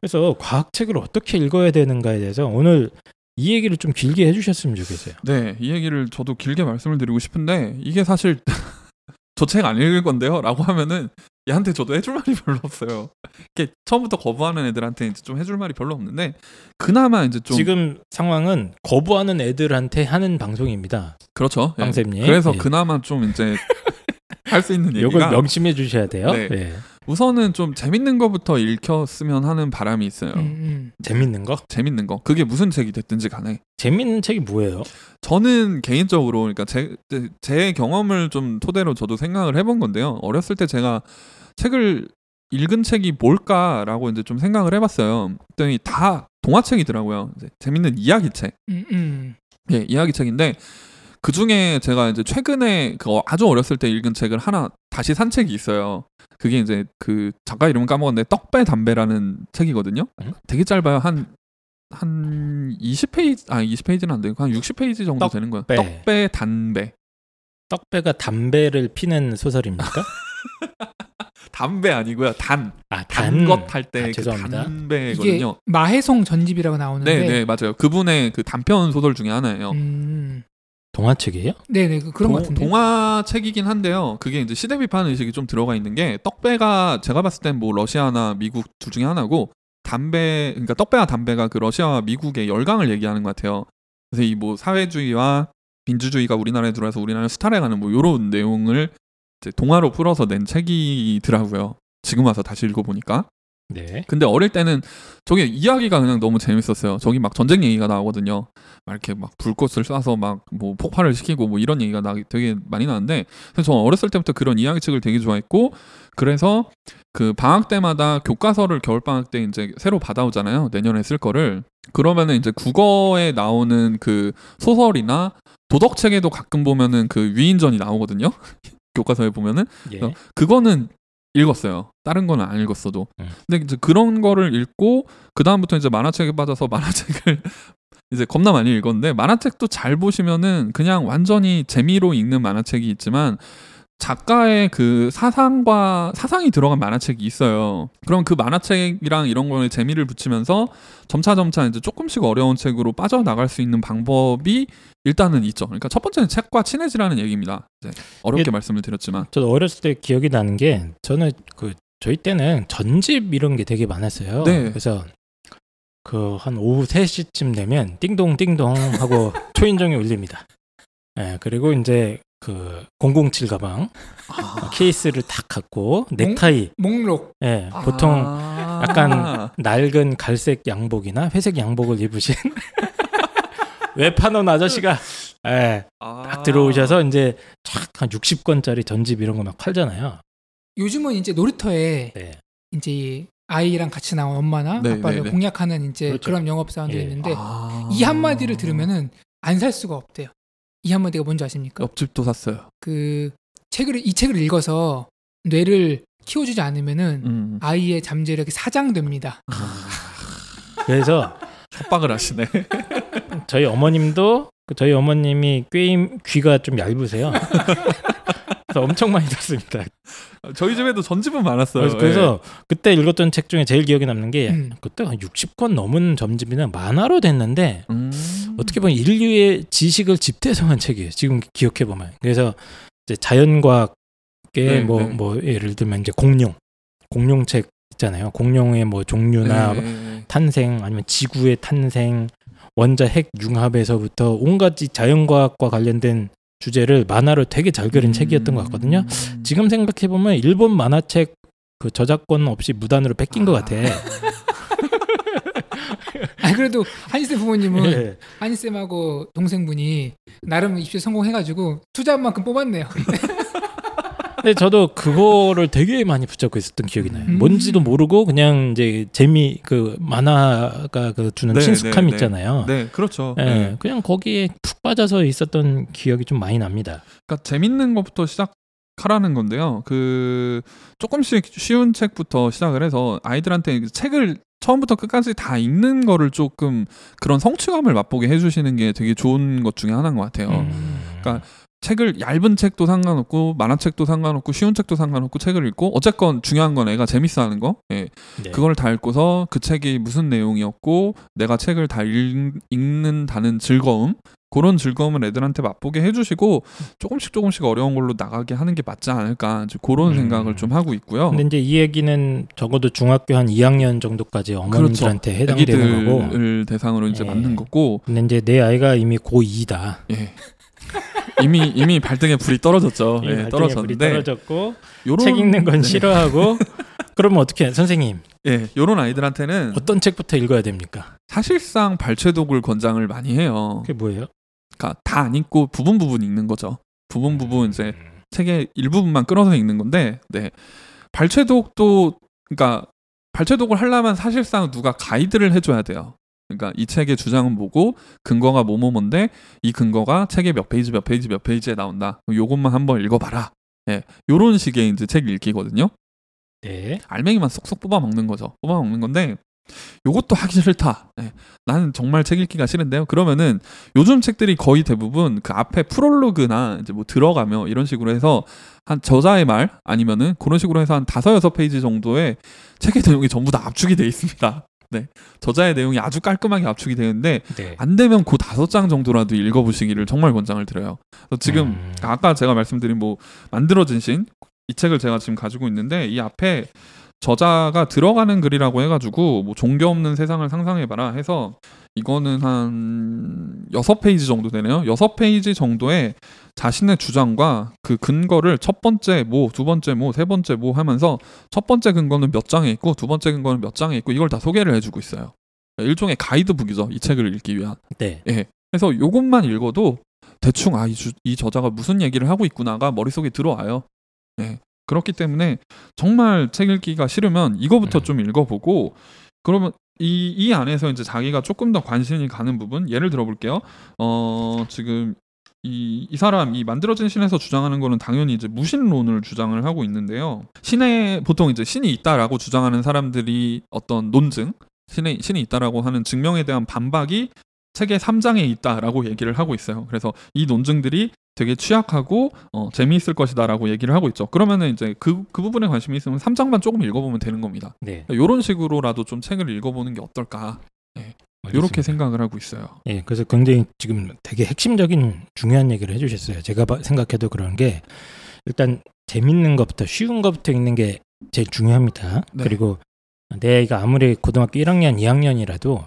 그래서 과학 책을 어떻게 읽어야 되는가에 대해서 오늘 이 얘기를 좀 길게 해주셨으면 좋겠어요. 네, 이 얘기를 저도 길게 말씀을 드리고 싶은데 이게 사실 저 책 안 읽을 건데요라고 하면은 얘한테 저도 해줄 말이 별로 없어요. 이렇게 처음부터 거부하는 애들한테 이제 좀 해줄 말이 별로 없는데 그나마 이제 좀 지금 상황은 거부하는 애들한테 하는 방송입니다. 그렇죠. 예. 방쌤님. 그래서 예. 그나마 좀 이제 할 수 있는 이걸 얘기가 명심해 주셔야 돼요. 네. 예. 우선은 좀 재밌는 거부터 읽혔으면 하는 바람이 있어요. 음, 음. 재밌는 거? 재밌는 거. 그게 무슨 책이 됐든지 간에. 재밌는 책이 뭐예요? 저는 개인적으로 그러니까 제, 제, 제 경험을 좀 토대로 저도 생각을 해본 건데요. 어렸을 때 제가 책을 읽은 책이 뭘까라고 이제 좀 생각을 해봤어요. 그랬더니 다 동화책이더라고요. 이제 재밌는 이야기책. 음, 음. 예, 이야기책인데 그 중에 제가 이제 최근에 그 아주 어렸을 때 읽은 책을 하나 다시 산 책이 있어요. 그게 이제 그 작가 이름은 까먹었는데 떡배 담배라는 책이거든요. 응? 되게 짧아요. 한 한 20페이지 아 20페이지는 안 되고 한 60페이지 정도 떡배. 되는 거예요. 떡배 담배. 떡배가 담배를 피는 소설입니까? 담배 아니고요. 단. 아, 단 것할 아, 때그 담배거든요. 마해송 전집이라고 나오는데 네, 네, 맞아요. 그분의 그 단편 소설 중에 하나예요. 음. 동화책이에요? 네네 그- 그런 것 같은데. 동화책이긴 한데요. 그게 이제 시대 비판 의식이 좀 들어가 있는 게 떡배가 제가 봤을 땐 뭐 러시아나 미국 둘 중에 하나고 담배 그러니까 떡배와 담배가 그 러시아와 미국의 열강을 얘기하는 것 같아요. 그래서 이 뭐 사회주의와 민주주의가 우리나라에 들어와서 우리나라를 수탈해가는 뭐 이런 내용을 이제 동화로 풀어서 낸 책이더라고요. 지금 와서 다시 읽어보니까. 네. 근데 어릴 때는 저게 이야기가 그냥 너무 재밌었어요. 저기 막 전쟁 얘기가 나오거든요. 막 이렇게 막 불꽃을 쏴서 막 뭐 폭발을 시키고 뭐 이런 얘기가 나 되게 많이 나는데 그래서 저는 어렸을 때부터 그런 이야기책을 되게 좋아했고 그래서 그 방학 때마다 교과서를 겨울 방학 때 이제 새로 받아오잖아요. 내년에 쓸 거를 그러면은 이제 국어에 나오는 그 소설이나 도덕책에도 가끔 보면은 그 위인전이 나오거든요. 교과서에 보면은 예. 어, 그거는 읽었어요. 다른 거는 안 읽었어도. 음. 근데 이제 그런 거를 읽고 그 다음부터 이제 만화책에 빠져서 만화책을 이제 겁나 많이 읽었는데 만화책도 잘 보시면은 그냥 완전히 재미로 읽는 만화책이 있지만 작가의 그 사상과 사상이 들어간 만화책이 있어요. 그럼 그 만화책이랑 이런 거에 재미를 붙이면서 점차 점차 이제 조금씩 어려운 책으로 빠져나갈 수 있는 방법이 일단은 있죠. 그러니까 첫 번째는 책과 친해지라는 얘기입니다. 이제 어렵게 이게- 말씀을 드렸지만. 저도 어렸을 때 기억이 나는 게 저는 그 저희 때는 전집 이런 게 되게 많았어요. 네. 그래서 그 한 오후 3시쯤 되면 띵동 띵동 하고 초인종이 울립니다. 예, 그리고 이제 그 007 가방 아. 케이스를 탁 갖고 넥타이 목 록. 예, 보통 아. 약간 낡은 갈색 양복이나 회색 양복을 입으신 외판원 아저씨가 예, 아. 딱 들어오셔서 이제 촥한 60권짜리 전집 이런 거 막 팔잖아요. 요즘은 이제 놀이터에 네. 이제 아이랑 같이 나온 엄마나 네, 아빠를 네, 네. 공략하는 이제 그렇죠. 그런 영업 사원들이 예. 있는데 아. 이 한마디를 들으면은 안 살 수가 없대요. 이 한마디가 뭔지 아십니까? 옆집도 샀어요. 그 책을 이 책을 읽어서 뇌를 키워주지 않으면은 음. 아이의 잠재력이 사장됩니다. 그래서 협박을 하시네. 저희 어머님도 그 저희 어머님이 꽤 귀가 좀 얇으세요. 그래서 엄청 많이 듣습니다. 저희 집에도 전집은 많았어요. 그래서, 그래서 그때 읽었던 책 중에 제일 기억에 남는 게 음. 그때 한 60권 넘은 점집이나 만화로 됐는데 예. 음. 어떻게 보면 인류의 지식을 집대성한 책이에요. 지금 기억해 보면. 그래서 이제 자연과학의 네, 뭐, 네. 뭐 예를 들면 이제 공룡, 공룡 책 있잖아요. 공룡의 뭐 종류나 네. 탄생 아니면 지구의 탄생, 원자 핵 융합에서부터 온갖 이 자연과학과 관련된 주제를 만화로 되게 잘 그린 책이었던 것 같거든요. 음. 지금 생각해 보면 일본 만화책 그 저작권 없이 무단으로 뺏긴 것 같아. 아 그래도 한이쌤 부모님은 예. 한이쌤하고 동생분이 나름 입시 성공해가지고 투자한 만큼 뽑았네요. 근데 저도 그거를 되게 많이 붙잡고 있었던 기억이 나요. 음. 뭔지도 모르고 그냥 이제 재미 그 만화가 그 주는 네, 친숙함 네, 네. 있잖아요. 네, 그렇죠. 예, 네. 그냥 거기에 푹 빠져서 있었던 기억이 좀 많이 납니다. 그러니까 재밌는 것부터 시작 하라는 건데요. 그 조금씩 쉬운 책부터 시작을 해서 아이들한테 책을 처음부터 끝까지 다 읽는 거를 조금 그런 성취감을 맛보게 해주시는 게 되게 좋은 것 중에 하나인 것 같아요. 음. 그러니까 책을 얇은 책도 상관없고 만화책도 상관없고 쉬운 책도 상관없고 책을 읽고 어쨌건 중요한 건 애가 재밌어하는 거. 예. 네. 그걸 다 읽고서 그 책이 무슨 내용이었고 내가 책을 다 읽, 읽는다는 즐거움 그런 즐거움을 애들한테 맛보게 해주시고 조금씩 조금씩 어려운 걸로 나가게 하는 게 맞지 않을까 그런 음. 생각을 좀 하고 있고요. 근데 이제 이 얘기는 적어도 중학교 한 2학년 정도까지 어머님들한테 해당되는 거고. 대상으로 이제 예. 만든 거고 근데 이제 내 아이가 이미 고2다. 예. 이미 이미 발등에 불이 떨어졌죠. 예, 떨어졌는데 요런 책 읽는 건 네. 싫어하고 그러면 어떻게 해? 선생님 예, 요런 아이들한테는 어떤 책부터 읽어야 됩니까? 사실상 발췌독을 권장을 많이 해요. 그게 뭐예요? 그러니까 다 안 읽고 부분 부분 읽는 거죠. 부분 부분 이제 책의 일부분만 끌어서 읽는 건데, 네. 발췌독도, 그러니까, 발췌독을 하려면 사실상 누가 가이드를 해줘야 돼요. 그러니까 이 책의 주장은 뭐고, 근거가 뭐뭐뭔데, 이 근거가 책의 몇 페이지, 몇 페이지, 몇 페이지에 나온다. 요것만 한번 읽어봐라. 예. 요런 식의 이제 책 읽기거든요. 네. 알맹이만 쏙쏙 뽑아 먹는 거죠. 뽑아 먹는 건데 요것도 하기 싫다. 예, 나는 정말 책 읽기가 싫은데요. 그러면은 요즘 책들이 거의 대부분 그 앞에 프롤로그나 이제 뭐 들어가며 이런 식으로 해서 한 저자의 말 아니면은 그런 식으로 해서 한 다섯 여섯 페이지 정도의 책의 내용이 전부 다 압축이 돼 있습니다. 네, 저자의 내용이 아주 깔끔하게 압축이 되는데 네. 안 되면 그 다섯 장 정도라도 읽어보시기를 정말 권장을 드려요. 지금 음. 아까 제가 말씀드린 뭐 만들어진 신 이 책을 제가 지금 가지고 있는데 이 앞에 저자가 들어가는 글이라고 해가지고 뭐 종교 없는 세상을 상상해봐라 해서 이거는 한 여섯 페이지 정도 되네요. 여섯 페이지 정도의 자신의 주장과 그 근거를 첫 번째 뭐, 두 번째 뭐, 세 번째 뭐 하면서 첫 번째 근거는 몇 장에 있고 두 번째 근거는 몇 장에 있고 이걸 다 소개를 해주고 있어요. 일종의 가이드북이죠. 이 책을 읽기 위한. 네. 예. 그래서 요것만 읽어도 대충 아, 이, 주- 이 저자가 무슨 얘기를 하고 있구나가 머릿속에 들어와요. 예. 그렇기 때문에 정말 책 읽기가 싫으면 이거부터 음. 좀 읽어보고 그러면 이, 이 안에서 이제 자기가 조금 더 관심이 가는 부분 예를 들어 볼게요. 어, 지금 이, 이 사람 이 만들어진 신에서 주장하는 거는 당연히 이제 무신론을 주장을 하고 있는데요. 신에 보통 이제 신이 있다라고 주장하는 사람들이 어떤 논증, 신에 신이 있다라고 하는 증명에 대한 반박이 책의 3장에 있다라고 얘기를 하고 있어요. 그래서 이 논증들이 되게 취약하고 어, 재미있을 것이다라고 얘기를 하고 있죠. 그러면은 이제 그, 그 부분에 관심이 있으면 3장만 조금 읽어보면 되는 겁니다. 네. 이런 식으로라도 좀 책을 읽어보는 게 어떨까 이렇게 알겠습니다. 생각을 하고 있어요. 예, 그래서 굉장히 지금 되게 핵심적인 중요한 얘기를 해주셨어요. 제가 봐- 생각해도 그런 게 일단 재밌는 것부터 쉬운 것부터 읽는 게 제일 중요합니다. 네. 그리고 내 아이가 아무리 고등학교 1학년, 2학년이라도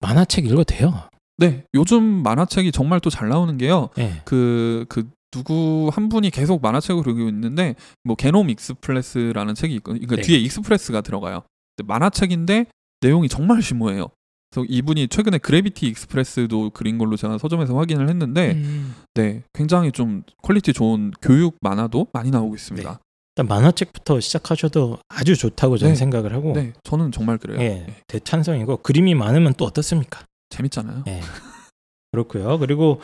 만화책 읽어도 돼요. 네, 요즘 만화책이 정말 또 잘 나오는 게요. 예. 그, 그, 누구 한 분이 계속 만화책을 그리고 있는데, 뭐, 게놈 익스프레스라는 책이 있고, 그러니까 네. 뒤에 익스프레스가 들어가요. 만화책인데, 내용이 정말 심오해요. 그래서 이분이 최근에 그래비티 익스프레스도 그린 걸로 제가 서점에서 확인을 했는데, 음. 네, 굉장히 좀 quality 좋은 교육 만화도 많이 나오고 있습니다. 일단 만화책부터 시작하셔도 아주 좋다고 저는 네. 생각을 하고 네, 저는 정말 그래요. 예, 네, 대찬성이고 그림이 많으면 또 어떻습니까? 재밌잖아요. 예. 그렇고요. 그리고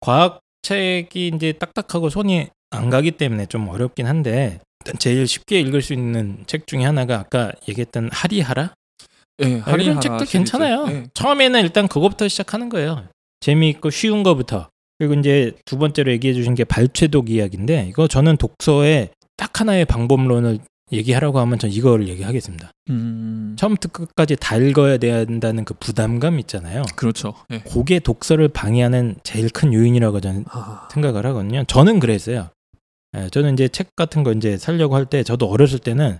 과학 책이 이제 딱딱하고 손이 안 가기 때문에 좀 어렵긴 한데 제일 쉽게 읽을 수 있는 책 중에 하나가 아까 얘기했던 하리하라 예, 아, 이런 하리하라 책도 시리즈. 괜찮아요. 예. 처음에는 일단 그거부터 시작하는 거예요. 재미있고 쉬운 거부터. 그리고 이제 두 번째로 얘기해 주신 게 발췌독 이야기인데 이거 저는 독서에 딱 하나의 방법론을 얘기하라고 하면 전 이거를 얘기하겠습니다. 음, 처음부터 끝까지 다 읽어야 된다는 그 부담감 있잖아요. 그렇죠. 예. 그게 독서를 방해하는 제일 큰 요인이라고 저는 아, 생각을 하거든요. 저는 그랬어요. 예, 저는 이제 책 같은 거 이제 살려고 할 때 저도 어렸을 때는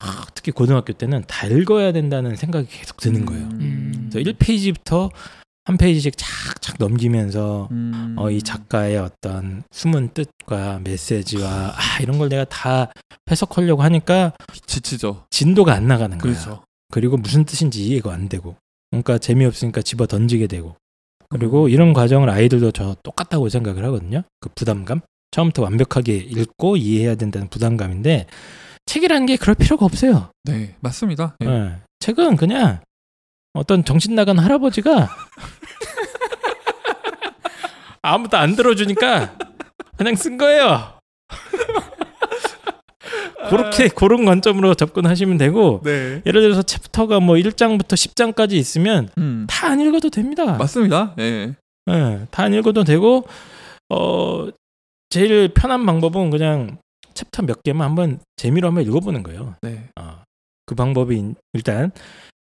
아, 특히 고등학교 때는 다 읽어야 된다는 생각이 계속 드는 거예요. 음. 그래서 1페이지부터 한 페이지씩 착착 넘기면서 음. 어, 이 작가의 어떤 숨은 뜻과 메시지와 아, 이런 걸 내가 다 해석하려고 하니까 지치죠. 진도가 안 나가는 거야. 그렇죠. 그리고 무슨 뜻인지 이해가 안 되고 그러니까 재미없으니까 집어 던지게 되고 그리고 음. 이런 과정을 아이들도 저 똑같다고 생각을 하거든요. 그 부담감 처음부터 완벽하게 읽고 이해해야 된다는 부담감인데 책이라는 게 그럴 필요가 없어요. 네, 맞습니다. 예. 예. 책은 그냥 어떤 정신 나간 할아버지가 아무도 안 들어주니까 그냥 쓴 거예요. 그렇게 그런 관점으로 접근하시면 되고 네. 예를 들어서 chapter가 뭐 1장부터 10장까지 있으면 음. 다 안 읽어도 됩니다. 맞습니다. 예. 예, 다 안 읽어도 되고 어 제일 편한 방법은 그냥 챕터 몇 개만 한번 재미로 한번 읽어보는 거예요. 네. 어, 그 방법이 인- 일단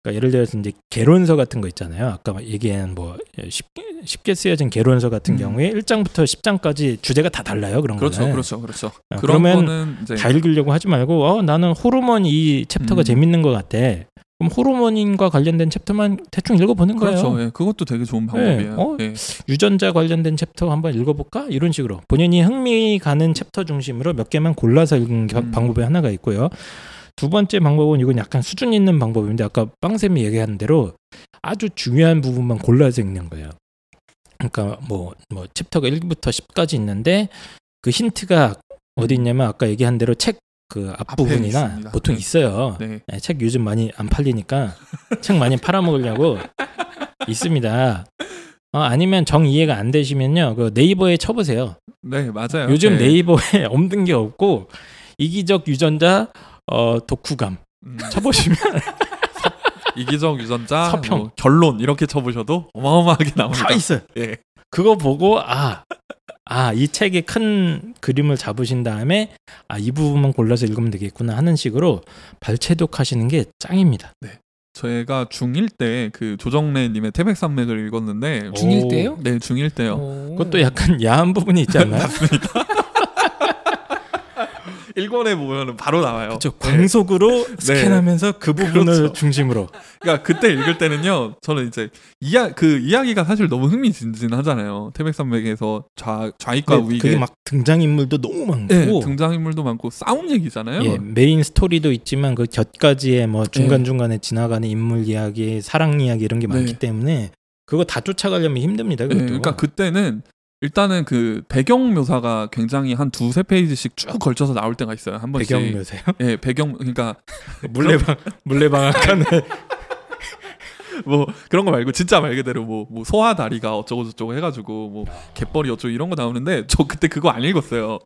그러니까 예를 들어서 이제 개론서 같은 거 있잖아요. 아까 얘기한 뭐 쉽게, 쉽게 쓰여진 개론서 같은 음. 경우에 1장부터 10장까지 주제가 다 달라요. 그런 그렇죠, 거는. 그렇죠, 그렇죠. 어, 그런 그러면 이제 다 읽으려고 하지 말고 어 나는 호르몬 이 chapter가 음. 재밌는 것 같아. 그럼 호르몬인과 관련된 chapter만 대충 읽어보는 거예요. 그렇죠. 예, 그것도 되게 좋은 방법이에요. 어? 예. 유전자 관련된 챕터 한번 읽어볼까? 이런 식으로 본인이 흥미 가는 챕터 중심으로 몇 개만 골라서 읽는 겨- 음. 방법이 하나가 있고요. 두 번째 방법은 이건 약간 수준 있는 방법인데 아까 빵쌤이 얘기하는 대로 아주 중요한 부분만 골라서 읽는 거예요. 그러니까 뭐, 뭐 챕터가 1부터 10까지 있는데 그 힌트가 어디 있냐면 아까 얘기한 대로 책 그 앞부분이나. 보통 네. 있어요. 네. 네, 책 요즘 많이 안 팔리니까 책 많이 팔아먹으려고 있습니다. 어, 아니면 정 이해가 안 되시면요, 그 네이버에 쳐보세요. 네, 맞아요. 요즘 예. 네이버에 없는 게 없고 이기적 유전자 어, 독후감 음, 쳐보시면 이기적 유전자 서평. 뭐 결론 이렇게 쳐보셔도 어마어마하게 나옵니다. 다 있어요. 예. 그거 보고 아, 아, 이 책의 큰 그림을 잡으신 다음에 아, 이 부분만 골라서 읽으면 되겠구나 하는 식으로 발췌독하시는 게 짱입니다. 저희가 중1 때 그 조정래 님의 태백산맥을 읽었는데 오. 중1 때요? 네 중1 때요. 오. 그것도 약간 야한 부분이 있지 않나요? 일권에 보면은 바로 나와요. 그렇죠. 광속으로 스캔하면서 그 부분을 그렇죠. 중심으로 그러니까 그때 읽을 때는요. 저는 이제 이야 그 이야기가 사실 너무 흥미진진하잖아요. 태백산맥에서 좌 좌익과 근데 우익에 그게 막 등장 인물도 너무 많고 네, 등장 인물도 많고 싸움 얘기잖아요. 예, main story도 있지만 그 곁가지에 뭐 중간 중간에 지나가는 인물 이야기, 사랑 이야기 이런 게 많기 네. 때문에 그거 다 쫓아가려면 힘듭니다. 네, 그것도. 그러니까 그때는 일단은 그 배경 묘사가 굉장히 한 두세 페이지씩 쭉 걸쳐서 나올 때가 있어요. 한 번씩. 배경 묘세요. 예, 배경 그러니까 물레방 물레방앗간에 뭐 그런 거 말고 진짜 말 그대로 뭐, 뭐 소화 다리가 어쩌고 저쩌고 해가지고 뭐 갯벌이 어쩌고 이런 거 나오는데 저 그때 그거 안 읽었어요.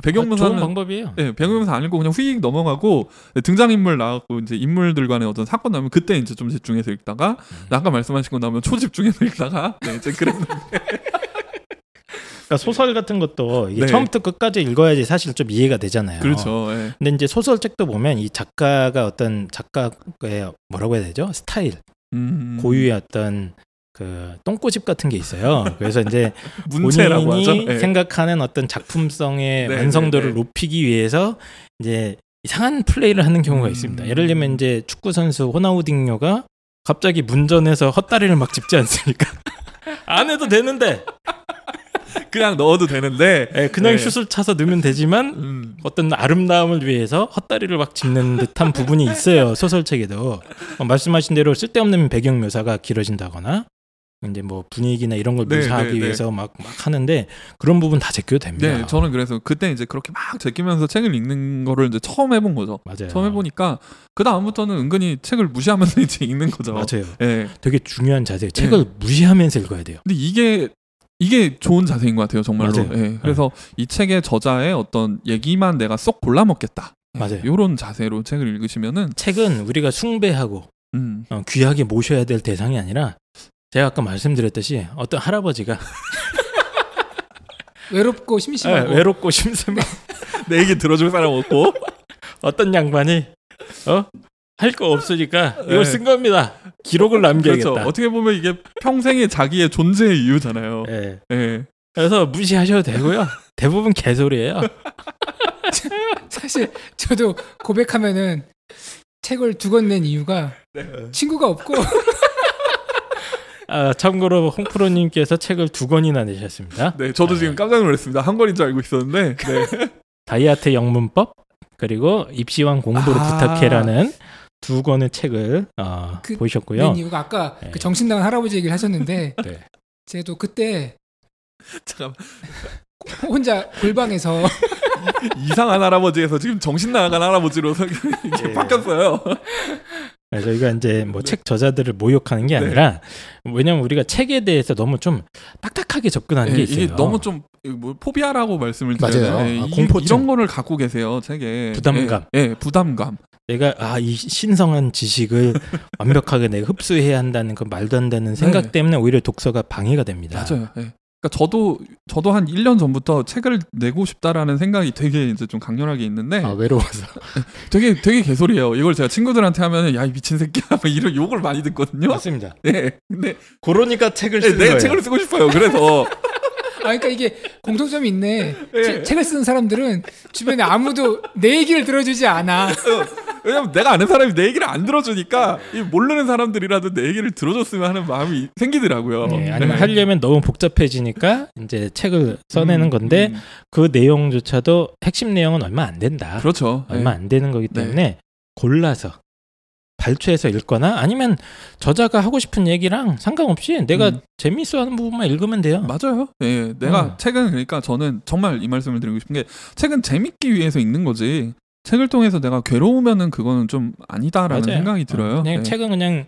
배경 아, 좋은 방법이에요. 예, 배경 묘사 안 읽고 그냥 휙 넘어가고 등장 인물 나왔고 이제 인물들 간의 어떤 사건 나오면 그때 이제 좀 집중해서 읽다가 음. 아까 말씀하신 거 나오면 초집중해서 읽다가 네, 이제 그랬는데 그러니까 소설 같은 것도 네. 처음부터 끝까지 읽어야지 사실 좀 이해가 되잖아요. 그렇죠. 예. 근데 이제 소설책도 보면 이 작가가 어떤 작가의 뭐라고 해야 되죠? 스타일, 음, 고유의 어떤 그 똥꼬집 같은 게 있어요. 그래서 이제 본인이 하죠. 예. 생각하는 어떤 작품성의 네, 완성도를 네, 네. 높이기 위해서 이제 이상한 플레이를 하는 경우가 음. 있습니다. 예를 들면 이제 축구 선수 호나우딩요가 갑자기 문전에서 헛다리를 막 짚지 않습니까? 안 해도 되는데 그냥 넣어도 되는데 예, 그냥 네. 슛을 차서 넣으면 되지만 음, 어떤 아름다움을 위해서 헛다리를 막 짚는 듯한 부분이 있어요 소설책에도 어, 말씀하신 대로 쓸데없는 배경 묘사가 길어진다거나 이제 뭐 분위기나 이런 걸 네, 묘사하기 네, 네. 위해서 막, 막 하는데 그런 부분 다 제껴도 됩니다. 네, 저는 그래서 그때 이제 그렇게 막 제끼면서 책을 읽는 거를 이제 처음 해본 거죠. 맞아요. 처음 해보니까 그 다음부터는 은근히 책을 무시하면서 이제 읽는 거죠. 맞아요. 예. 되게 중요한 자세예요. 책을 무시하면서 읽어야 돼요. 근데 이게 이게 좋은 자세인 것 같아요, 정말로. 예. 그래서 이 책의 저자의 어떤 얘기만 내가 쏙 골라 먹겠다. 맞아요. 이런 자세로 책을 읽으시면은 책은 우리가 숭배하고 음, 어, 귀하게 모셔야 될 대상이 아니라 제가 아까 말씀드렸듯이 어떤 할아버지가 외롭고 예, 심심하고 외롭고 심심해 내 얘기 들어줄 사람 없고 어떤 양반이 어? 할 거 없으니까 네. 이걸 쓴 겁니다. 기록을 남겨야겠다. 그렇죠. 어떻게 보면 이게 평생의 자기의 존재의 이유잖아요. 예. 예. 그래서 무시하셔도 되고요. 대부분 개소리예요. 사실 저도 고백하면은 책을 두 권 낸 이유가 네. 친구가 없고 아, 참고로 홍프로님께서 책을 두 권이나 내셨습니다. 네, 저도 지금 깜짝 놀랐습니다. 한 권인 줄 알고 있었는데. 네. 다이아트 영문법 그리고 입시왕 공부를 아. 부탁해라는 두 권의 책을 어, 그 보셨고요. 낸 이유가 아까 네. 그 정신 나간 할아버지 얘기를 하셨는데 네. 제도 그때 잠깐 혼자 골방에서 이상한 할아버지에서 지금 정신 나간 할아버지로 이게 예. 바뀌었어요. 네, 저희가 이제 뭐 네. 책 저자들을 모욕하는 게 네. 아니라 왜냐면 우리가 책에 대해서 너무 좀 딱딱하게 접근하는 예, 게 있어요. 이게 너무 좀 뭐 포비아라고 말씀을 맞아요. 드려요. 예, 아, 이- 공포증. 이런 거를 갖고 계세요 책에 부담감. 예, 예, 부담감. 내가 아 이 신성한 지식을 완벽하게 내가 흡수해야 한다는 그 말도 안 되는 생각 네. 때문에 오히려 독서가 방해가 됩니다. 맞아요. 예. 그러니까 저도 저도 한 1년 전부터 책을 내고 싶다라는 생각이 되게 이제 좀 강렬하게 있는데 아 외로워서. 되게 되게 개소리예요. 이걸 제가 친구들한테 하면은 야이 미친 새끼야 막 이런 욕을 많이 듣거든요. 맞습니다. 네. 근데 그러니까 책을 네, 쓰는 내 거예요. 책을 쓰고 싶어요. 그래서 아 그러니까 이게 공통점이 있네. 예. 책- 책을 쓰는 사람들은 주변에 아무도 내 얘기를 들어주지 않아. 왜냐면 내가 아는 사람이 내 얘기를 안 들어주니까 이 모르는 사람들이라도 내 얘기를 들어줬으면 하는 마음이 생기더라고요. 예, 아니면 네. 하려면 너무 복잡해지니까 이제 책을 써내는 음, 건데 음. 그 내용조차도 핵심 내용은 얼마 안 된다. 그렇죠. 얼마 네. 안 되는 거기 네. 때문에 골라서 발췌해서 읽거나 아니면 저자가 하고 싶은 얘기랑 상관없이 내가 음. 재미있어 하는 부분만 읽으면 돼요. 맞아요. 예, 내가 어. 책은 그러니까 저는 정말 이 말씀을 드리고 싶은 게 책은 재밌기 위해서 읽는 거지. 책을 통해서 내가 괴로우면은 그거는 좀 아니다라는 맞아요. 생각이 들어요. 어, 그냥 네. 책은 그냥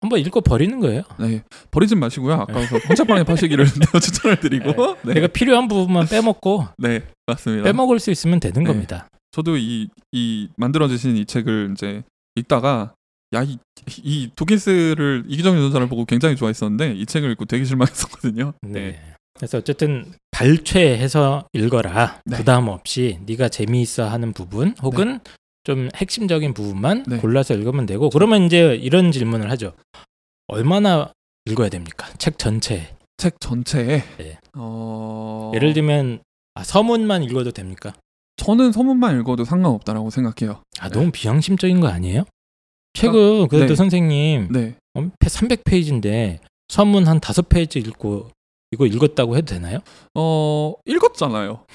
한번 읽고 버리는 거예요. 네. 버리진 마시고요. 아까워서 혼자방에 파시기를 추천을 드리고. 네. 내가 필요한 부분만 빼먹고 네, 맞습니다. 빼먹을 수 있으면 되는 네. 겁니다. 저도 이, 이 만들어지신 이 책을 이제 읽다가 야, 이, 이 도킨스를 이기정 유전자를 보고 굉장히 좋아했었는데 이 책을 읽고 되게 실망했었거든요. 네. 그래서 어쨌든 발췌해서 읽어라. 네. 부담 없이 네가 재미있어 하는 부분 혹은 좀 핵심적인 부분만 네. 골라서 읽으면 되고 그러면 이제 이런 질문을 하죠. 얼마나 읽어야 됩니까? 책 전체. 책 전체에 네. 어... 예를 들면 아, 서문만 읽어도 됩니까? 저는 서문만 읽어도 상관없다라고 생각해요. 아 너무 비양심적인 거 아니에요? 책은 그래도 네. 선생님 네. 300페이지인데 서문 한 다섯 페이지 읽고 이거 읽었다고 해도 되나요? 어, 읽었잖아요.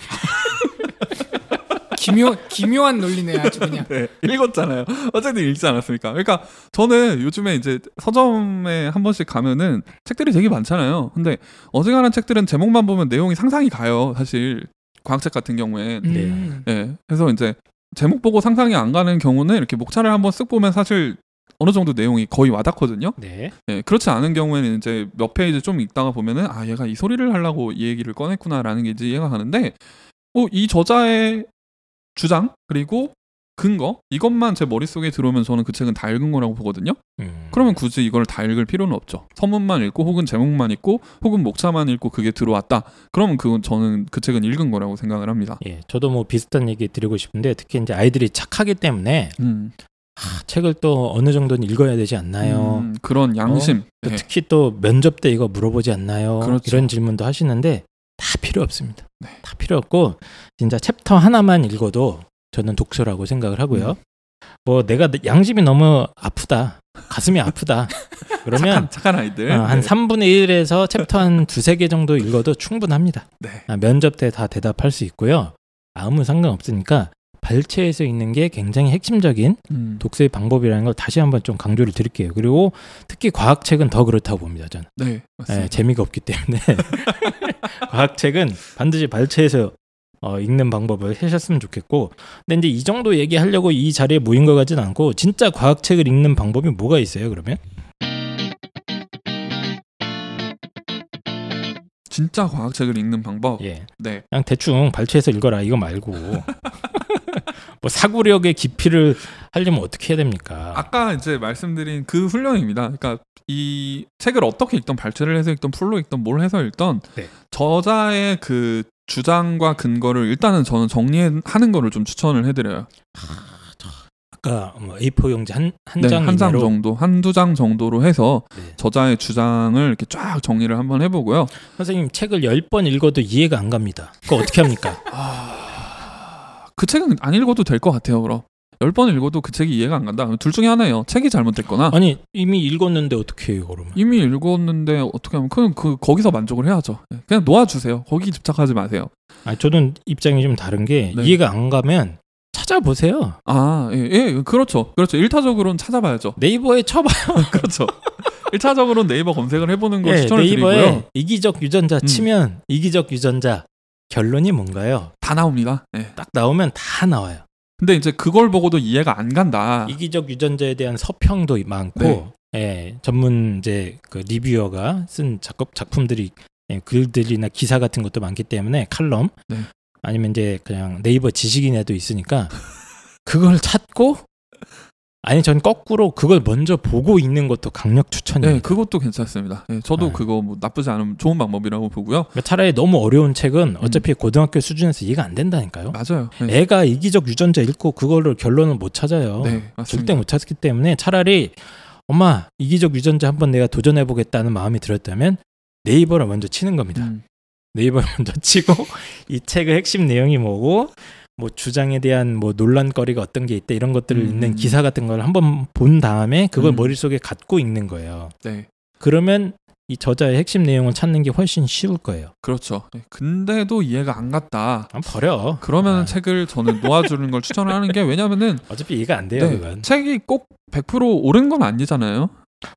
기묘 기묘한 논리네 아주 그냥. 네, 읽었잖아요. 어쨌든 읽지 않았습니까? 그러니까 저는 요즘에 이제 서점에 한 번씩 가면은 책들이 되게 많잖아요. 근데 어지간한 책들은 제목만 보면 내용이 상상이 가요. 사실 과학책 같은 경우엔. 네. 음. 예. 그래서 이제 제목 보고 상상이 안 가는 경우는 이렇게 목차를 한번 쓱 보면 사실 어느 정도 내용이 거의 와닿거든요. 네. 예, 그렇지 않은 경우에는 이제 몇 페이지 좀 읽다가 보면은 아 얘가 이 소리를 하려고 이 얘기를 꺼냈구나라는 게 이제 이해가 가는데 뭐이 저자의 주장 그리고 근거 이것만 제 머릿속에 들어오면 저는 그 책은 다 읽은 거라고 보거든요. 음. 그러면 굳이 이걸 다 읽을 필요는 없죠. 서문만 읽고 혹은 제목만 읽고 혹은 목차만 읽고 그게 들어왔다. 그러면 그건 저는 그 책은 읽은 거라고 생각을 합니다. 예, 저도 뭐 비슷한 얘기 드리고 싶은데 특히 이제 아이들이 착하기 때문에 음, 아, 책을 또 어느 정도는 읽어야 되지 않나요? 음, 그런 양심. 또 네. 특히 또 면접 때 이거 물어보지 않나요? 그렇죠. 이런 질문도 하시는데 다 필요 없습니다. 네. 다 필요 없고 진짜 챕터 하나만 읽어도 저는 독서라고 생각을 하고요. 음. 뭐 내가 양심이 너무 아프다. 가슴이 아프다. 그러면 착한, 착한 아이들. 어, 한 네. 3분의 1에서 챕터 한 두세 개 정도 읽어도 충분합니다. 네. 아, 면접 때 다 대답할 수 있고요. 아무 상관없으니까 발췌해서 읽는 게 굉장히 핵심적인 음, 독서의 방법이라는 걸 다시 한번 좀 강조를 드릴게요. 그리고 특히 과학책은 더 그렇다고 봅니다. 저는 네. 예, 재미가 없기 때문에 과학책은 반드시 발췌해서 어, 읽는 방법을 하셨으면 좋겠고 근데 이제 이 정도 얘기하려고 이 자리에 모인 것 같지는 않고 진짜 과학책을 읽는 방법이 뭐가 있어요 그러면? 진짜 과학책을 읽는 방법. 예. 네. 그냥 대충 발췌해서 읽어라 이거 말고 뭐 사고력의 깊이를 하려면 어떻게 해야 됩니까? 아까 이제 말씀드린 그 훈련입니다. 그러니까 이 책을 어떻게 읽던 발췌를 해서 읽던 풀로 읽던 뭘 해서 읽던 네. 저자의 그 주장과 근거를 일단은 저는 정리하는 거를 좀 추천을 해드려요. 아까 뭐 A4 용지 한한 네, 장한장 정도, 한두 장 정도로 해서 네. 저자의 주장을 이렇게 쫙 정리를 한번 해보고요. 선생님 책을 10번 읽어도 이해가 안 갑니다. 그거 어떻게 합니까? 그 책은 안 읽어도 될 것 같아요. 그럼 열 번 읽어도 그 책이 이해가 안 간다. 둘 중에 하나예요. 책이 잘못됐거나 아니 이미 읽었는데 어떻게 해요 그러면? 이미 읽었는데 어떻게 하면 그럼 그 거기서 만족을 해야죠. 네, 그냥 놓아주세요. 거기 집착하지 마세요. 아 저는 입장이 좀 다른 게 네. 이해가 안 가면 찾아보세요. 아, 예, 예, 그렇죠. 그렇죠. 일타적으로는 찾아봐야죠. 네이버에 쳐봐요. 그렇죠. 1차적으로 네이버 검색을 해보는 걸 예, 추천을 네이버에 드리고요. 이기적 유전자 음. 치면 이기적 유전자 결론이 뭔가요? 다 나옵니다. 예. 딱 나오면 다 나와요. 근데 이제 그걸 보고도 이해가 안 간다. 이기적 유전자에 대한 서평도 많고, 네. 예, 전문 이제 그 리뷰어가 쓴 작업 작품들이 예, 글들이나 기사 같은 것도 많기 때문에 칼럼 네. 아니면 이제 그냥 네이버 지식인에도 있으니까 그걸 찾고 아니 전 거꾸로 그걸 먼저 보고 읽는 것도 강력 추천입니다. 네, 그것도 괜찮습니다. 네, 저도 네. 그거 뭐 나쁘지 않은 좋은 방법이라고 보고요. 그러니까 차라리 너무 어려운 책은 어차피 고등학교 수준에서 이해가 안 된다니까요. 맞아요. 음. 네, 애가 이기적 유전자 읽고 그거를 결론을 못 찾아요. 네. 절대 못 찾기 때문에 차라리 엄마 이기적 유전자 한번 내가 도전해 보겠다는 마음이 들었다면 네이버를 먼저 치는 겁니다. 음, 네이버를 먼저 치고 이 책의 핵심 내용이 뭐고 뭐 주장에 대한 뭐 논란거리가 어떤 게 있다 이런 것들을 음. 읽는 기사 같은 걸 한번 본 다음에 그걸 음. 머릿속에 갖고 읽는 거예요. 네, 그러면 이 저자의 핵심 내용을 찾는 게 훨씬 쉬울 거예요. 그렇죠. 네, 근데도 이해가 안 갔다. 아, 버려. 그러면 아. 책을 저는 놓아주는 걸 추천을 하는 게 왜냐면은 어차피 이해가 안 돼요. 네, 그건. 책이 꼭 100% 옳은 건 아니잖아요.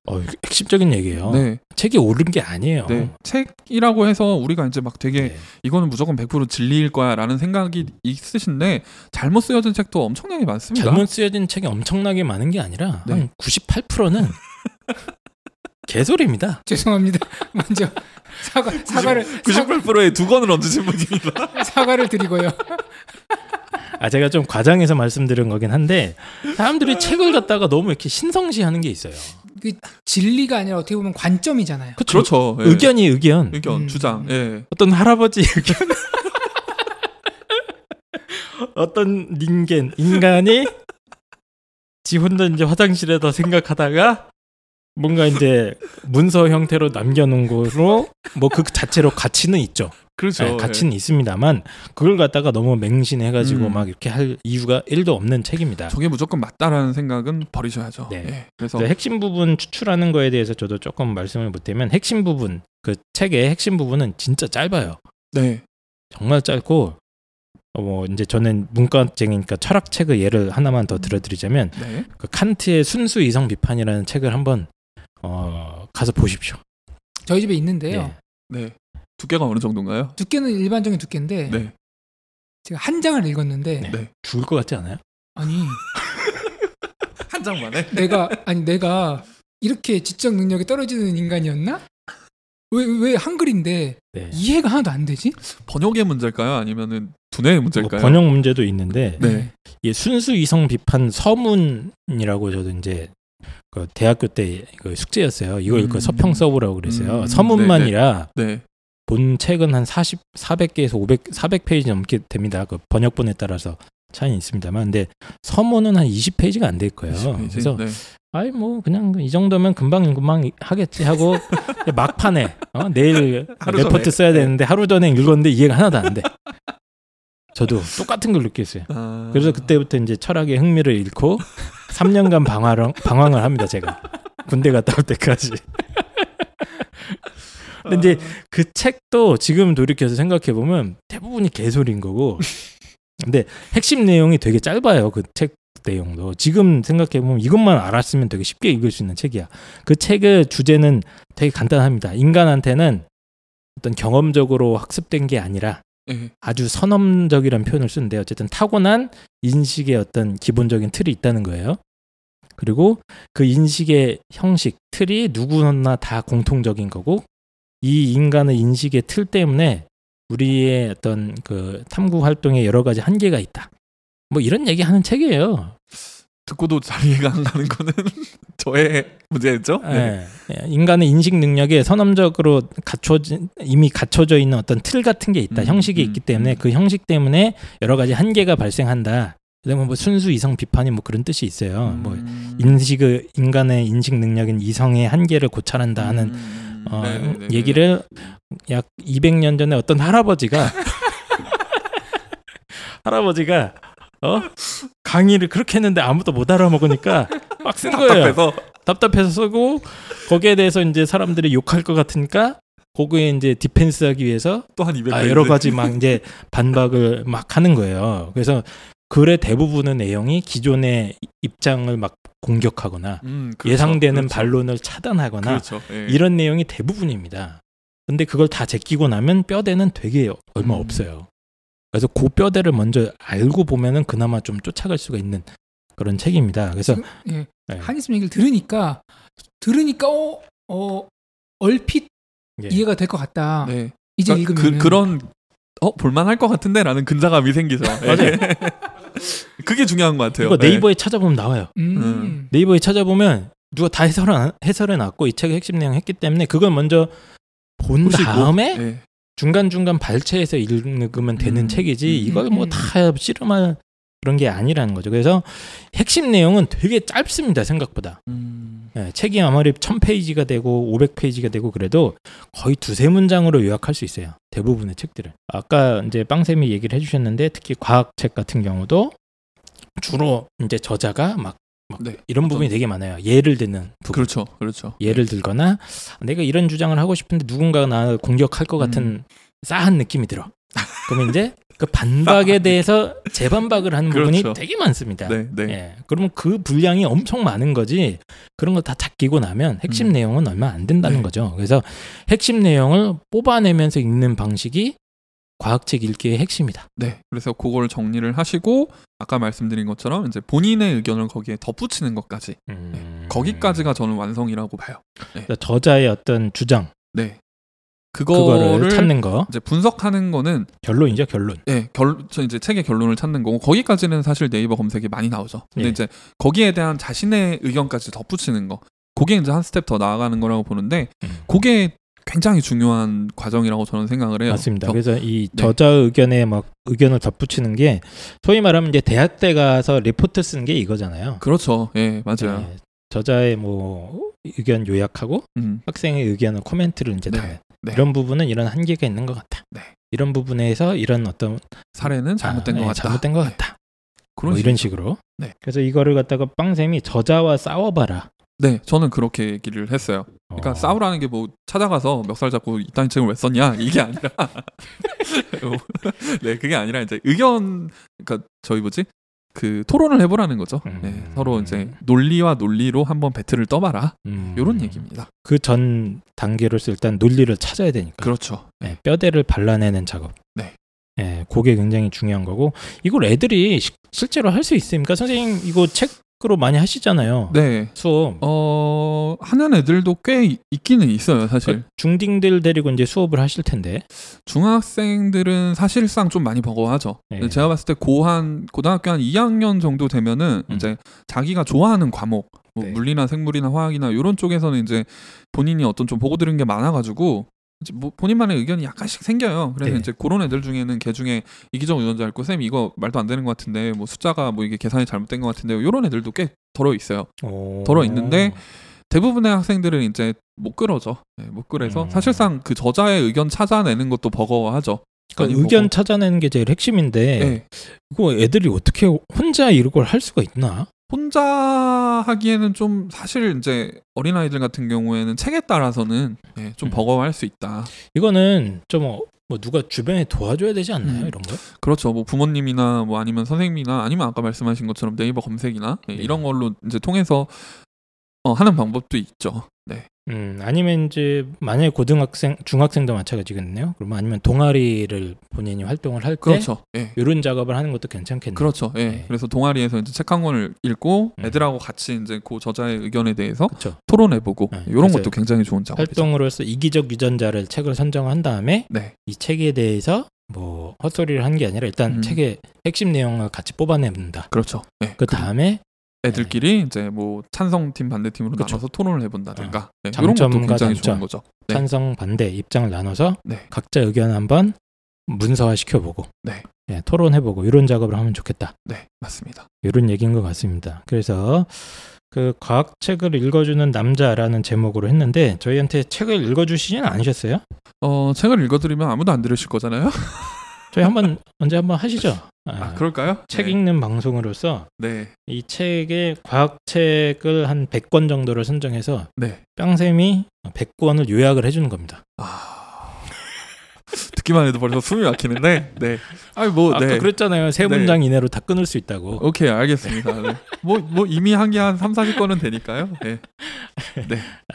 어, 핵심적인 얘기예요. 네, 책이 옳은 게 아니에요. 네. 책이라고 해서 우리가 이제 막 되게 네. 이거는 무조건 100% 진리일 거야라는 생각이 있으신데 잘못 쓰여진 책도 엄청나게 많습니다. 잘못 쓰여진 책이 엄청나게 많은 게 아니라 네. 한 98%는 개소리입니다. 죄송합니다. 먼저 사과 사과를 사과, 98%의 두 권을 얹으신 분입니다. 사과를 드리고요. 아 제가 좀 과장해서 말씀드린 거긴 한데 사람들이 책을 갖다가 너무 이렇게 신성시하는 게 있어요. 진리가 아니라 어떻게 보면 관점이잖아요. 그쵸? 그렇죠. 예. 의견이 의견. 의견, 음. 주장. 예. 어떤 할아버지 의견. 어떤 닌겐 인간이 지 혼자 이제 화장실에다 생각하다가 뭔가 이제 문서 형태로 남겨놓은 거로 뭐 그 자체로 가치는 있죠. 그렇죠. 네, 가치는 있습니다만 그걸 갖다가 너무 맹신해가지고 음. 막 이렇게 할 이유가 1도 없는 책입니다. 예. 저게 무조건 맞다라는 생각은 버리셔야죠. 네. 예. 그래서 핵심 부분 추출하는 거에 대해서 저도 조금 말씀을 못드리면 핵심 부분 그 책의 핵심 부분은 진짜 짧아요. 네. 정말 짧고 어, 뭐 이제 저는 문과쟁이니까 철학 책의 예를 하나만 더 들어드리자면 네. 그 칸트의 순수 이성 비판이라는 책을 한번 어, 가서 보십시오. 저희 집에 있는데요. 예. 네. 두께가 어느 정도인가요? 두께는 일반적인 두께인데 네. 제가 한 장을 읽었는데 네. 네. 죽을 것 같지 않아요? 아니 한 장만에? 내가 아니 내가 이렇게 지적 능력이 떨어지는 인간이었나? 왜 왜 한글인데 네. 이해가 하나도 안 되지? 번역의 문제일까요? 아니면은 두뇌의 뭐 문제일까요? 번역 문제도 있는데 네. 이 순수 이성 비판 서문이라고 저도 이제 그 대학교 때 그 숙제였어요. 이걸 음. 그 서평 써보라고 그랬어요. 음, 서문만이라 네. 본 책은 한 40, 400개에서 500, 400페이지 넘게 됩니다. 그 번역본에 따라서 차이는 있습니다만, 근데 서문은 한 20페이지가 안 될 거예요. 20페이지? 그래서 네. 아이 뭐 그냥 이 정도면 금방 금방 하겠지 하고 막판에 어? 내일 레포트. 써야 되는데 하루 전에 읽었는데 이해가 하나도 안 돼. 저도 똑같은 걸 느꼈어요. 아... 그래서 그때부터 이제 철학에 흥미를 잃고 3년간 방황을, 방황을 합니다, 제가. 군대 갔다 올 때까지. 근데 이제 그 책도 지금 돌이켜서 생각해 보면 대부분이 개소리인 거고. 근데 핵심 내용이 되게 짧아요. 그 책 내용도. 지금 생각해 보면 이것만 알았으면 되게 쉽게 읽을 수 있는 책이야. 그 책의 주제는 되게 간단합니다. 인간한테는 어떤 경험적으로 학습된 게 아니라 네. 아주 선험적이라는 표현을 쓰는데 어쨌든 타고난 인식의 어떤 기본적인 틀이 있다는 거예요. 그리고 그 인식의 형식, 틀이 누구나 다 공통적인 거고 이 인간의 인식의 틀 때문에 우리의 어떤 그 탐구 활동에 여러 가지 한계가 있다. 뭐 이런 얘기 하는 책이에요. 듣고도 잘 이해가 안 가는 거는 저의 문제였죠. 네. 인간의 인식 능력에 선험적으로 갖춰진 이미 갖춰져 있는 어떤 틀 같은 게 있다. 음, 형식이 음, 있기 때문에 음. 그 형식 때문에 여러 가지 한계가 발생한다. 그다음에 뭐 순수 이성 비판이 뭐 그런 뜻이 있어요. 뭐 음. 인식의 인간의 인식 능력인 이성의 한계를 고찰한다 하는 음. 어, 네네네. 얘기를 약 200년 전에 어떤 할아버지가 할아버지가 어 강의를 그렇게 했는데 아무도 못 알아먹으니까 막 쓴 거예요. 답답해서 답답해서 쓰고 거기에 대해서 이제 사람들이 욕할 것 같으니까 거기에 이제 디펜스하기 위해서 또한 200. 아, 여러 가지 막 이제 반박을 막 하는 거예요. 그래서 글의 대부분의 내용이 기존의 입장을 막 공격하거나 음, 그렇죠. 예상되는 그렇죠. 반론을 차단하거나 그렇죠. 예. 이런 내용이 대부분입니다. 근데 그걸 다 제끼고 나면 뼈대는 되게 얼마 음. 없어요. 그래서 그 뼈대를 먼저 알고 보면은 그나마 좀 쫓아갈 수가 있는 그런 책입니다. 그래서 지금, 예. 네. 한이씀 얘기를 들으니까 들으니까 어, 어 얼핏 예. 이해가 될 것 같다. 네. 이제 그러니까 읽으면 그, 그런 어 볼만할 것 같은데라는 근자감이 생기죠. 예. 맞아요. 그게 중요한 것 같아요. 이거 네. 네이버에 찾아보면 나와요. 음. 음. 네이버에 찾아보면 누가 다 해설 해설해 놨고 이 책의 핵심 내용 했기 때문에 그걸 먼저 본 보시고, 다음에 네. 중간 중간 발췌해서 읽으면 되는 음, 책이지 음, 이걸 뭐 음. 다 씨름할 그런 게 아니라는 거죠. 그래서 핵심 내용은 되게 짧습니다 생각보다. 음. 예, 책이 아무리 1000페이지가 되고 500페이지가 되고 그래도 거의 두세 문장으로 요약할 수 있어요. 대부분의 책들을. 아까 이제 빵쌤이 얘기를 해주셨는데 특히 과학책 같은 경우도 주로 이제 저자가 막, 막 네. 이런 부분이 되게 많아요. 예를 드는 부분. 그렇죠, 그렇죠. 예를 들거나 내가 이런 주장을 하고 싶은데 누군가가 나를 공격할 것 같은 음. 싸한 느낌이 들어. 그러면 이제 그 반박에 대해서 재반박을 하는 부분이 그렇죠. 되게 많습니다. 네, 네. 예. 그러면 그 분량이 엄청 많은 거지. 그런 거 다 잡히고 나면 핵심 음. 내용은 얼마 안 된다는 네. 거죠. 그래서 핵심 내용을 뽑아내면서 읽는 방식이 과학책 읽기의 핵심이다. 네. 그래서 그걸 정리를 하시고 아까 말씀드린 것처럼 이제 본인의 의견을 거기에 덧붙이는 것까지 음. 거기까지가 저는 완성이라고 봐요. 그래서 저자의 어떤 주장 네. 그거를 찾는 거 이제 분석하는 거는 결론이죠 결론. 예, 결, 저 이제 책의 결론을 찾는 거고 거기까지는 사실 네이버 검색이 많이 나오죠. 근데 예. 이제 거기에 대한 자신의 의견까지 덧붙이는 거, 그게 이제 한 스텝 더 나아가는 거라고 보는데, 음. 그게 굉장히 중요한 과정이라고 저는 생각을 해요. 맞습니다. 저- 그래서 이 네. 저자 의견에 막 의견을 덧붙이는 게 소위 말하면 이제 대학 때 가서 리포트 쓰는 게 이거잖아요. 그렇죠. 예, 맞아요. 네, 저자의 뭐 의견 요약하고 음, 학생의 의견을 코멘트를 이제 네, 다 네. 이런 부분은 이런 한계가 있는 것 같다. 네. 이런 부분에서 이런 어떤 사례는 잘못된 아, 것 네, 같다. 잘못된 것 네, 같다. 그런 뭐 이런. 식으로. 네. 그래서 이거를 갖다가 빵쌤이 저자와 싸워봐라. 네, 저는 그렇게 얘기를 했어요. 그러니까 어. 싸우라는 게 뭐 찾아가서 멱살 잡고 이딴 책을 왜 썼냐 이게 아니라 네 그게 아니라 이제 의견 그러니까 저희 뭐지 그 토론을 해보라는 거죠. 네, 음. 서로 이제 논리와 논리로 한번 배틀을 떠봐라 음. 이런 얘기입니다. 그 전 단계로서 일단 논리를 찾아야 되니까. 그렇죠. 네, 뼈대를 발라내는 작업. 네. 네, 그게 굉장히 중요한 거고 이걸 애들이 시- 실제로 할 수 있습니까? 선생님 이거 책 으로 많이 하시잖아요. 네. 수업. 어 하는 애들도 꽤 이- 있기는 있어요 사실 그러니까 중딩들 데리고 이제 수업을 하실 텐데. 중학생들은 사실상 좀 많이 버거워하죠. 네. 제가 봤을 때 고한 고등학교 한 2학년 정도 되면은 음. 이제 자기가 좋아하는 과목 뭐 네. 물리나 생물이나 화학이나 이런 쪽에서는 이제 본인이 어떤 좀 보고 들은 게 많아가지고 뭐 본인만의 의견이 약간씩 생겨요. 그래서 네. 이제 그런 애들 중에는 걔 중에 이기적 의존자 있고 쌤 이거 말도 안 되는 것 같은데 뭐 숫자가 뭐 이게 계산이 잘못된 것 같은데 이런 애들도 꽤 덜어 있어요. 오. 덜어 있는데 대부분의 학생들은 이제 못 끌어져. 네, 못 끌어서 음. 사실상 그 저자의 의견 찾아내는 것도 버거워하죠. 그러니까 의견 보고. 찾아내는 게 제일 핵심인데 네. 이거 애들이 어떻게 혼자 이런 걸할 수가 있나? 혼자 하기에는 좀 사실 이제 어린아이들 같은 경우에는 책에 따라서는 예, 좀 음. 버거워할 수 있다. 이거는 좀뭐 누가 주변에 도와줘야 되지 않나요? 음. 이런 거? 그렇죠. 뭐 부모님이나 뭐 아니면 선생님이나 아니면 아까 말씀하신 것처럼 네이버 검색이나 예, 네. 이런 걸로 이제 통해서 어, 하는 방법도 있죠. 네. 음, 아니면 이제 만약에 고등학생, 중학생도 마찬가지겠네요. 그러면 아니면 동아리를 본인이 활동을 할때 그렇죠. 예. 이런 작업을 하는 것도 괜찮겠네요. 그렇죠. 예. 네. 그래서 동아리에서 이제 책 한 권을 읽고 음. 애들하고 같이 이제 그 저자의 의견에 대해서 그렇죠. 토론해보고 네. 이런 것도 굉장히 좋은 작업이죠. 활동으로서 이기적 유전자를 책을 선정한 다음에 네. 이 책에 대해서 뭐 헛소리를 한 게 아니라 일단 음. 책의 핵심 내용을 같이 뽑아낸다. 그렇죠. 네. 그 다음에 애들끼리 이제 뭐 찬성 팀 반대 팀으로 그렇죠. 나눠서 토론을 해본다든가 네, 이런 것도 굉장히. 좋은 거죠. 네. 찬성 반대 입장을 나눠서 네. 각자 의견 한번 문서화 시켜보고 네. 예, 토론해보고 이런 작업을 하면 좋겠다. 네, 맞습니다. 이런 얘기인 것 같습니다. 그래서 그 과학 책을 읽어주는 남자라는 제목으로 했는데 저희한테 책을 읽어주시지는 않으셨어요? 어, 책을 읽어드리면 아무도 안 들으실 거잖아요. 저희 한번 언제 한번 하시죠. 아, 아, 그럴까요? 책 네. 읽는 방송으로서 네, 이 책의 과학책을 한 100권 정도를 선정해서 네. 빵쌤이 100권을 요약을 해주는 겁니다. 아, 듣기만 해도 벌써 숨이 막히는데, 네. 아니 뭐, 아까 네. 그랬잖아요. 세 네. 문장 이내로 다 끊을 수 있다고. 오케이, 알겠습니다. 네. 뭐, 뭐 이미 한 게 한 3, 40건은 되니까요. 네.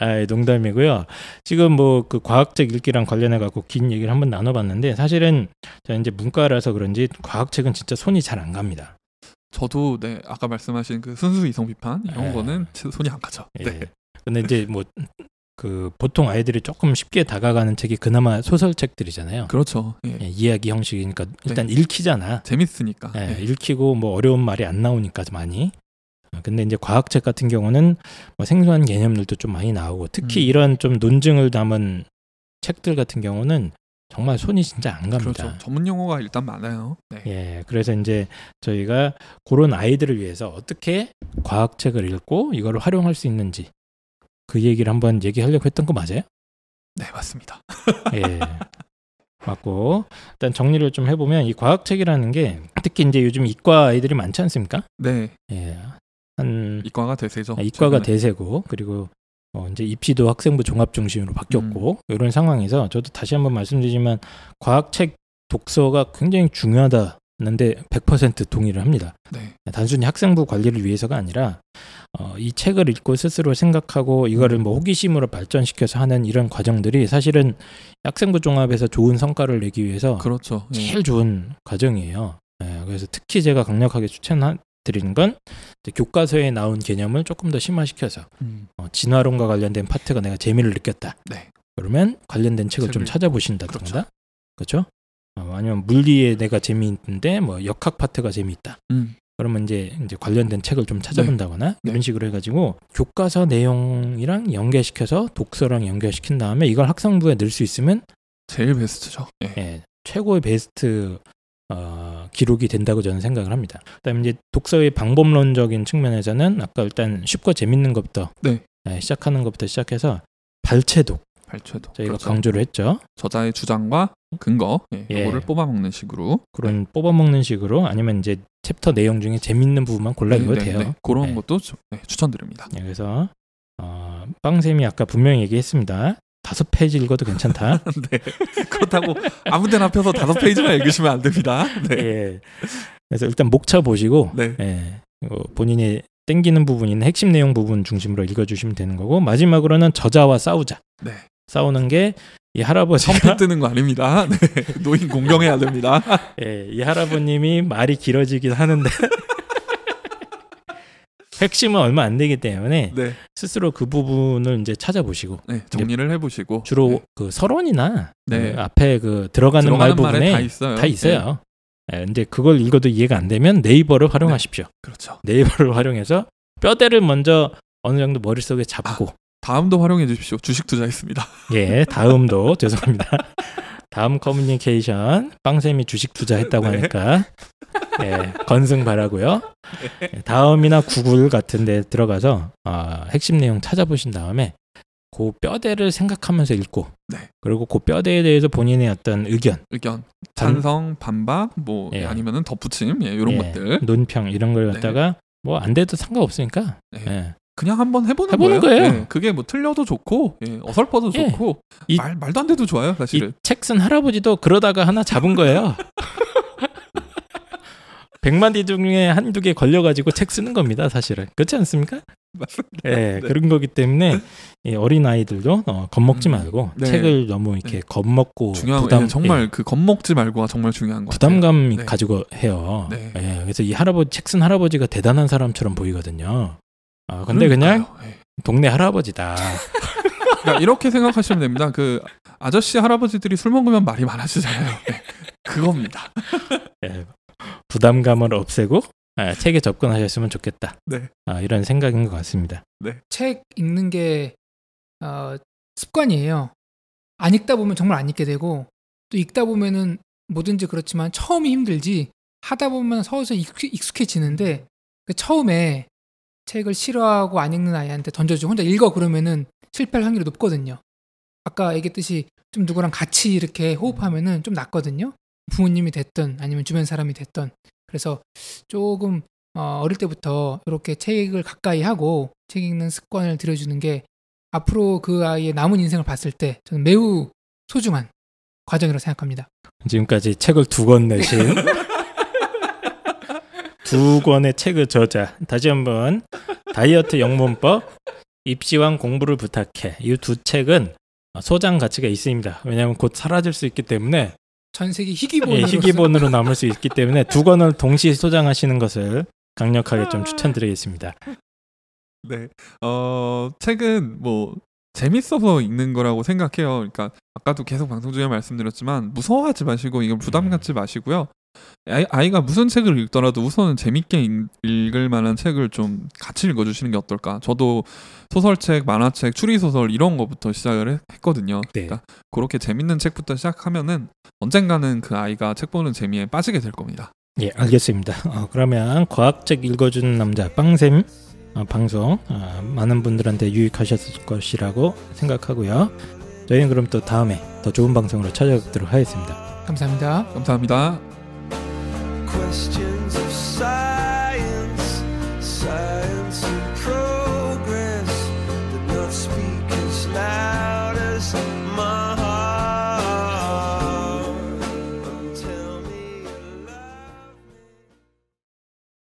아, 농담이고요. 지금 뭐 그 과학책 읽기랑 관련해 갖고 긴 얘기를 한번 나눠 봤는데 사실은 저 이제 문과라서 그런지 과학책은 진짜 손이 잘 안 갑니다. 저도 네, 아까 말씀하신 그 순수 이성 비판 이런 네. 거는 제 손이 안 가죠. 네. 예. 근데 이제 뭐 그 보통 아이들이 조금 쉽게 다가가는 책이 그나마 소설책들이잖아요. 그렇죠. 예. 예, 이야기 형식이니까 일단 읽히잖아. 재밌으니까. 예, 예. 읽히고 뭐 어려운 말이 안 나오니까 많이. 어, 근데 이제 과학책 같은 경우는 뭐 생소한 개념들도 좀 많이 나오고 특히 음. 이런 좀 논증을 담은 책들 같은 경우는 정말 손이 진짜 안 갑니다. 그렇죠. 전문 용어가 일단 많아요. 네. 예, 그래서 이제 저희가 그런 아이들을 위해서 어떻게 과학책을 읽고 이걸 활용할 수 있는지 그 얘기를 한번 얘기하려고 했던 거 맞아요? 네, 맞습니다. 예. 맞고 일단 정리를 좀 해보면 이 과학책이라는 게 특히 이제 요즘 이과 아이들이 많지 않습니까? 네. 예. 한 이과가 대세죠. 아, 이과가 최근에. 대세고 그리고 어, 이제 입시도 학생부 종합 중심으로 바뀌었고 음. 이런 상황에서 저도 다시 한번 말씀드리지만 과학책 독서가 굉장히 중요하다 는데 100% 동의를 합니다. 네. 단순히 학생부 관리를 위해서가 아니라 어, 이 책을 읽고 스스로 생각하고 이거를 뭐 호기심으로 발전시켜서 하는 이런 과정들이 사실은 학생부 종합에서 좋은 성과를 내기 위해서 그렇죠. 예. 제일 좋은 과정이에요. 예, 그래서 특히 제가 강력하게 추천드리는 건 교과서에 나온 개념을 조금 더 심화시켜서 음. 어, 진화론과 관련된 파트가 내가 재미를 느꼈다. 네. 그러면 관련된 책을 좀 찾아보신다든가, 그렇죠? 어, 아니면 물리에 내가 재미있는데 뭐 역학 파트가 재미있다. 음. 그러면 이제 이제 관련된 책을 좀 찾아본다거나 네. 이런 식으로 해가지고 교과서 내용이랑 연계시켜서 독서랑 연결시킨 다음에 이걸 학생부에 넣을 수 있으면 제일 베스트죠. 예. 예, 최고의 베스트 어, 기록이 된다고 저는 생각을 합니다. 그다음에 이제 독서의 방법론적인 측면에서는 아까 일단 쉽고 재밌는 것부터 네. 예, 시작하는 것부터 시작해서 발췌독 발췌도. 저희가 그렇죠. 강조를 했죠. 저자의 주장과 근거 예. 예. 요거를 뽑아먹는 식으로 그런 뽑아먹는 식으로 아니면 이제 챕터 내용 중에 재밌는 부분만 골라 네, 읽어도 네, 돼요. 네. 그런 네. 것도 주- 네, 추천드립니다. 예, 그래서 어, 빵쌤이 아까 분명히 얘기했습니다. 다섯 페이지 읽어도 괜찮다. 네. 그렇다고 아무 데나 펴서 다섯 페이지만 읽으시면 안 됩니다. 네. 예. 그래서 일단 목차 보시고 네. 예, 어, 본인이 땡기는 부분인 핵심 내용 부분 중심으로 읽어주시면 되는 거고 마지막으로는 저자와 싸우자. 네. 싸우는 게 이 할아버지가 현피 뜨는 거 아닙니다. 네. 노인 공경해야 됩니다. 예, 이 할아버님이 말이 길어지긴 하는데 핵심은 얼마 안 되기 때문에 네. 스스로 그 부분을 이제 찾아보시고 네. 정리를 해보시고 주로 네. 그 서론이나 네. 그 앞에 그 들어가는, 말 들어가는 말에 부분에 다 있어요. 다 있어요. 예, 이제 그걸 읽어도 이해가 안 되면 네이버를 활용하십시오. 네. 그렇죠. 네이버를 활용해서 뼈대를 먼저 어느 정도 머릿속에 잡고 다음도 활용해 주십시오. 주식 투자했습니다. 예 다음도 죄송합니다. 다음 커뮤니케이션 빵쌤이 주식 투자했다고 네. 하니까 예, 건승 바라고요. 예, 다음이나 구글 같은 데 들어가서 아, 핵심 내용 찾아보신 다음에 그 뼈대를 생각하면서 읽고 네. 그리고 그 뼈대에 대해서 본인의 어떤 의견 의견, 반- 찬성, 반박, 뭐 예. 아니면은 덧붙임, 예, 이런 예, 것들 논평 이런 걸 네. 갖다가 뭐 안 돼도 상관없으니까 네. 예. 그냥 한번 해보는, 해보는 거예요. 거예요. 예, 그게 뭐 틀려도 좋고 예, 어설퍼도 예. 좋고 이- 말 말도 안 돼도 좋아요, 이 사실은. 책쓴 할아버지도 그러다가 하나 잡은 거예요. 백만 디 중에 한두 개 걸려가지고 책 쓰는 겁니다, 사실은. 그렇지 않습니까? 맞습니다. 예, 네. 그런 거기 때문에 이 어린 아이들도 어, 겁먹지 음, 말고 네. 책을 너무 이렇게 네. 겁먹고 중요한 부담, 예, 정말 예, 그 겁먹지 말고가 정말 중요한 것 같아요. 부담감 네. 가지고 해요. 네. 예, 그래서 이 할아버지 책 쓴 할아버지가 대단한 사람처럼 보이거든요. 아, 근데 그냥. 예. 동네 할아버지다. 그러니까 이렇게 생각하시면 됩니다. 그 아저씨 할아버지들이 술 먹으면 말이 많아지잖아요. 예. 그겁니다. 예, 부담감을 없애고 아, 책에 접근하셨으면 좋겠다. 네. 아, 이런 생각인 것 같습니다. 책 읽는 게 어, 습관이에요. 안 읽다 보면 정말 안 읽게 되고 또 읽다 보면은 뭐든지 그렇지만 처음이 힘들지 하다 보면 서서히 익숙- 익숙해지는데 그 처음에 책을 싫어하고 안 읽는 아이한테 던져주고 혼자 읽어 그러면은 실패할 확률이 높거든요. 아까 얘기했듯이 좀 누구랑 같이 이렇게 호흡하면은 좀 낫거든요. 부모님이 됐든 아니면 주변 사람이 됐든 그래서 조금 어, 어릴 때부터 이렇게 책을 가까이 하고 책 읽는 습관을 들여주는 게 앞으로 그 아이의 남은 인생을 봤을 때 저는 매우 소중한 과정이라고 생각합니다. 지금까지 책을 두 권 내신 두 권의 책의 저자 다시 한번 다이어트 영문법 입시왕 공부를 부탁해 이 두 책은 소장 가치가 있습니다. 왜냐하면 곧 사라질 수 있기 때문에 전 세계 예, 희귀본으로 희귀본으로 남을 수 있기 때문에 두 권을 동시에 소장하시는 것을 강력하게 좀 추천드리겠습니다. 네. 어, 책은 뭐 재밌어서 읽는 거라고 생각해요. 그러니까 아까도 계속 방송 중에 말씀드렸지만 무서워하지 마시고 이걸 부담 갖지 마시고요. 아이, 아이 가 무슨 책을 읽더라도 우선은 재밌게 읽, 읽을 만한 책을 좀 같이 읽어주시는 게 어떨까. 저도 소설책, 만화책, 추리소설 이런 거부터 시작을 했, 했거든요. 네. 그러니까 그렇게 재밌는 책부터 시작하면은 언젠가는 그 아이가 책 보는 재미에 빠지게 될 겁니다. 예, 알겠습니다. 어, 그러면 과학책 읽어주는 남자 빵샘 어, 방송 어, 많은 분들한테 유익하셨을 것이라고 생각하고요. 저희는 그럼 또 다음에 더 좋은 방송으로 찾아뵙도록 하겠습니다. 감사합니다. 감사합니다. questions of sight.